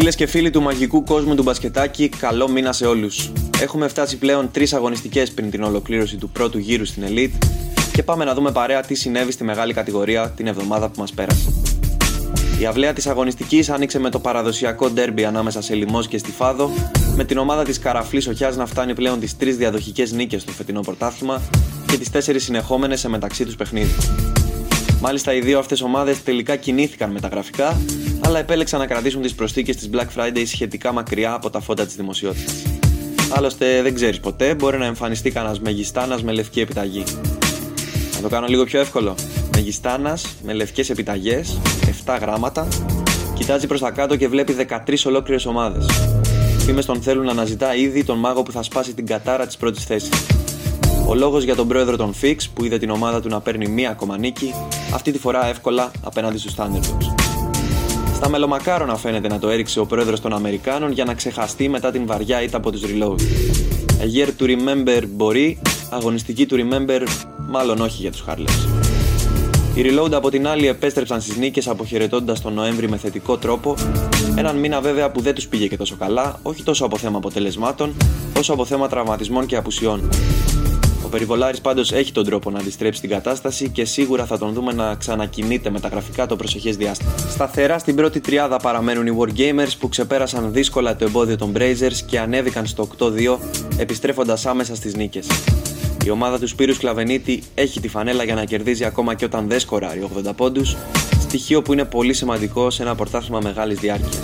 Φίλες και φίλοι του μαγικού κόσμου του μπασκετάκι, καλό μήνα σε όλους. Έχουμε φτάσει πλέον τρεις αγωνιστικές πριν την ολοκλήρωση του πρώτου γύρου στην Elite και πάμε να δούμε παρέα τι συνέβη στη μεγάλη κατηγορία την εβδομάδα που μας πέρασε. Η αυλαία της αγωνιστικής άνοιξε με το παραδοσιακό ντέρμπι ανάμεσα σε Λιμό και Στιφάδο, με την ομάδα της Καραφλής Οχιά να φτάνει πλέον τις τρεις διαδοχικές νίκες στο φετινό πρωτάθλημα και τις τέσσερις συνεχόμενες σε μεταξύ τους παιχνίδι. Μάλιστα, οι δύο αυτές ομάδες τελικά κινήθηκαν με τα γραφικά, αλλά επέλεξαν να κρατήσουν τις προσθήκες της Black Friday σχετικά μακριά από τα φώτα της δημοσιότητας. Άλλωστε, δεν ξέρεις ποτέ, μπορεί να εμφανιστεί κανένας μεγιστάνας με λευκή επιταγή. Να το κάνω λίγο πιο εύκολο. Μεγιστάνας με λευκές επιταγές, 7 γράμματα, κοιτάζει προς τα κάτω και βλέπει 13 ολόκληρες ομάδες. Φήμε τον θέλουν να αναζητά ήδη τον μάγο που θα σπάσει την κατάρα της πρώτης θέσης. Ο λόγος για τον πρόεδρο των Fix που είδε την ομάδα του να παίρνει μία ακόμα νίκη, αυτή τη φορά εύκολα απέναντι στους Thunderbirds. Στα μελομακάρονα φαίνεται να το έριξε ο πρόεδρος των Αμερικάνων για να ξεχαστεί μετά την βαριά ήττα από τους Reload. A year to remember μπορεί, αγωνιστική του remember μάλλον όχι για τους Harlers. Οι Reload από την άλλη επέστρεψαν στις νίκες αποχαιρετώντας τον Νοέμβρη με θετικό τρόπο, έναν μήνα βέβαια που δεν τους πήγε και τόσο καλά, όχι τόσο από θέμα αποτελεσμάτων, όσο από θέμα τραυματισμών και απουσιών. Ο Περιβολάρης πάντως έχει τον τρόπο να αντιστρέψει την κατάσταση και σίγουρα θα τον δούμε να ξανακινείται με τα γραφικά το προσεχές διάστημα. Σταθερά στην πρώτη τριάδα παραμένουν οι Wargamers που ξεπέρασαν δύσκολα το εμπόδιο των Brazers και ανέβηκαν στο 8-2 επιστρέφοντας άμεσα στις νίκες. Η ομάδα του Σπύρου Κλαβενίτη έχει τη φανέλα για να κερδίζει ακόμα και όταν δεν σκοράρει 80 πόντους, στοιχείο που είναι πολύ σημαντικό σε ένα πρωτάθλημα μεγάλης διάρκειας.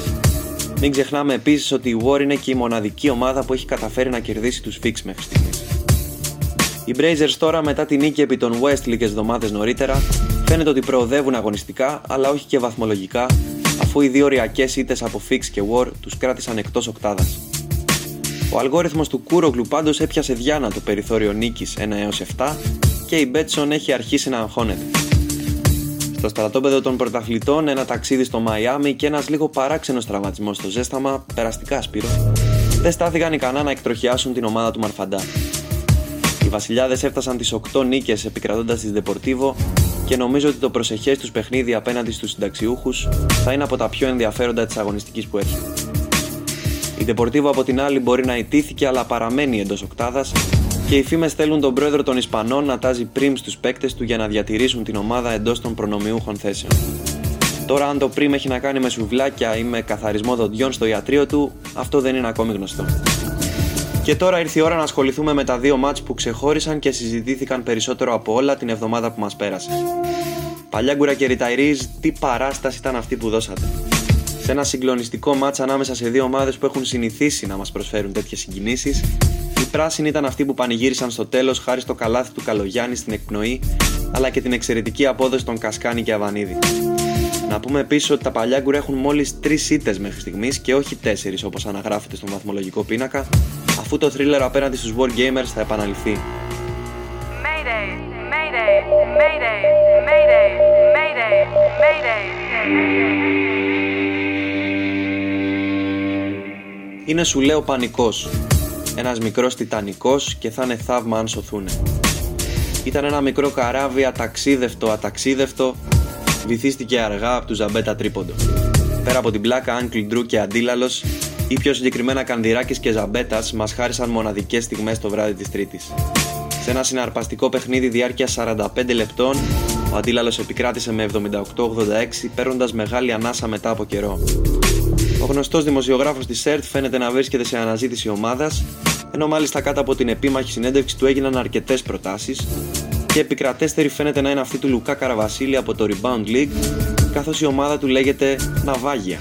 Μην ξεχνάμε επίσης ότι η War είναι και η μοναδική ομάδα που έχει καταφέρει να κερδίσει τους Fix μέχρι στιγμής. Οι Brazers τώρα μετά τη νίκη επί των West λίγες εβδομάδες νωρίτερα φαίνεται ότι προοδεύουν αγωνιστικά αλλά όχι και βαθμολογικά αφού οι δύο ωριακέ ήττες από Fix και War τους κράτησαν εκτός οκτάδας. Ο αλγόριθμος του Κούρογλου πάντως έπιασε διάνα το περιθώριο νίκης 1 έως 7 και η Betson έχει αρχίσει να αγχώνεται. Στο στρατόπεδο των πρωταθλητών, ένα ταξίδι στο Μαϊάμι και ένας λίγο παράξενος τραυματισμός στο ζέσταμα, περαστικά Σπύρο, δεν στάθηκαν ικανά να εκτροχιάσουν την ομάδα του Μαρφαντά. Οι Βασιλιάδες έφτασαν τις 8 νίκες επικρατώντας τη Δεπορτίβο και νομίζω ότι το προσεχές τους παιχνίδι απέναντι στους συνταξιούχους θα είναι από τα πιο ενδιαφέροντα της αγωνιστικής που έχει. Η Δεπορτίβο από την άλλη μπορεί να ιτήθηκε αλλά παραμένει εντός οκτάδας και οι φήμες θέλουν τον πρόεδρο των Ισπανών να τάζει πριμ στους παίκτες του για να διατηρήσουν την ομάδα εντός των προνομιούχων θέσεων. Τώρα, αν το πριμ έχει να κάνει με σουβλάκια ή με καθαρισμό δοντιών στο ιατρείο του, αυτό δεν είναι ακόμη γνωστό. Και τώρα ήρθε η ώρα να ασχοληθούμε με τα δύο μάτς που ξεχώρισαν και συζητήθηκαν περισσότερο από όλα την εβδομάδα που μας πέρασε. Παλιάγκουρα και Ριταϊρίζ, τι παράσταση ήταν αυτή που δώσατε. Σε ένα συγκλονιστικό μάτς ανάμεσα σε δύο ομάδες που έχουν συνηθίσει να μας προσφέρουν τέτοιες συγκινήσεις, οι πράσινοι ήταν αυτοί που πανηγύρισαν στο τέλος χάρη στο καλάθι του Καλογιάννη στην εκπνοή, αλλά και την εξαιρετική απόδοση των Κασκάνη και Αβανίδη. Να πούμε επίσης ότι τα Παλιάγκουρα έχουν μόλις τρεις ήττες μέχρι στιγμής και όχι τέσσερις όπως αναγράφεται στον βαθμολογικό πίνακα, αφού το thriller απέναντι στους War Gamers θα επαναληφθεί. Είναι σου λέω πανικός. Ένας μικρός τιτανικός και θα είναι θαύμα αν σωθούνε. Ήταν ένα μικρό καράβι αταξίδευτο αταξίδευτο βυθίστηκε αργά από του Ζαμπέτα τρίποντο. Πέρα από την πλάκα Uncle Drew και Αντίλαλος ή πιο συγκεκριμένα Κανδυράκης και Ζαμπέτας μας χάρισαν μοναδικές στιγμές το βράδυ της Τρίτης. Σε ένα συναρπαστικό παιχνίδι διάρκεια 45 λεπτών, ο Αντίλαλος επικράτησε με 78-86, παίρνοντας μεγάλη ανάσα μετά από καιρό. Ο γνωστός δημοσιογράφος της ΣΕΡΤ φαίνεται να βρίσκεται σε αναζήτηση ομάδας, ενώ μάλιστα κάτω από την επίμαχη συνέντευξη του έγιναν αρκετές προτάσεις, και επικρατέστερη φαίνεται να είναι αυτή του Λουκά Καραβασίλη από το Rebound League, καθώς η ομάδα του λέγεται Ναυάγια.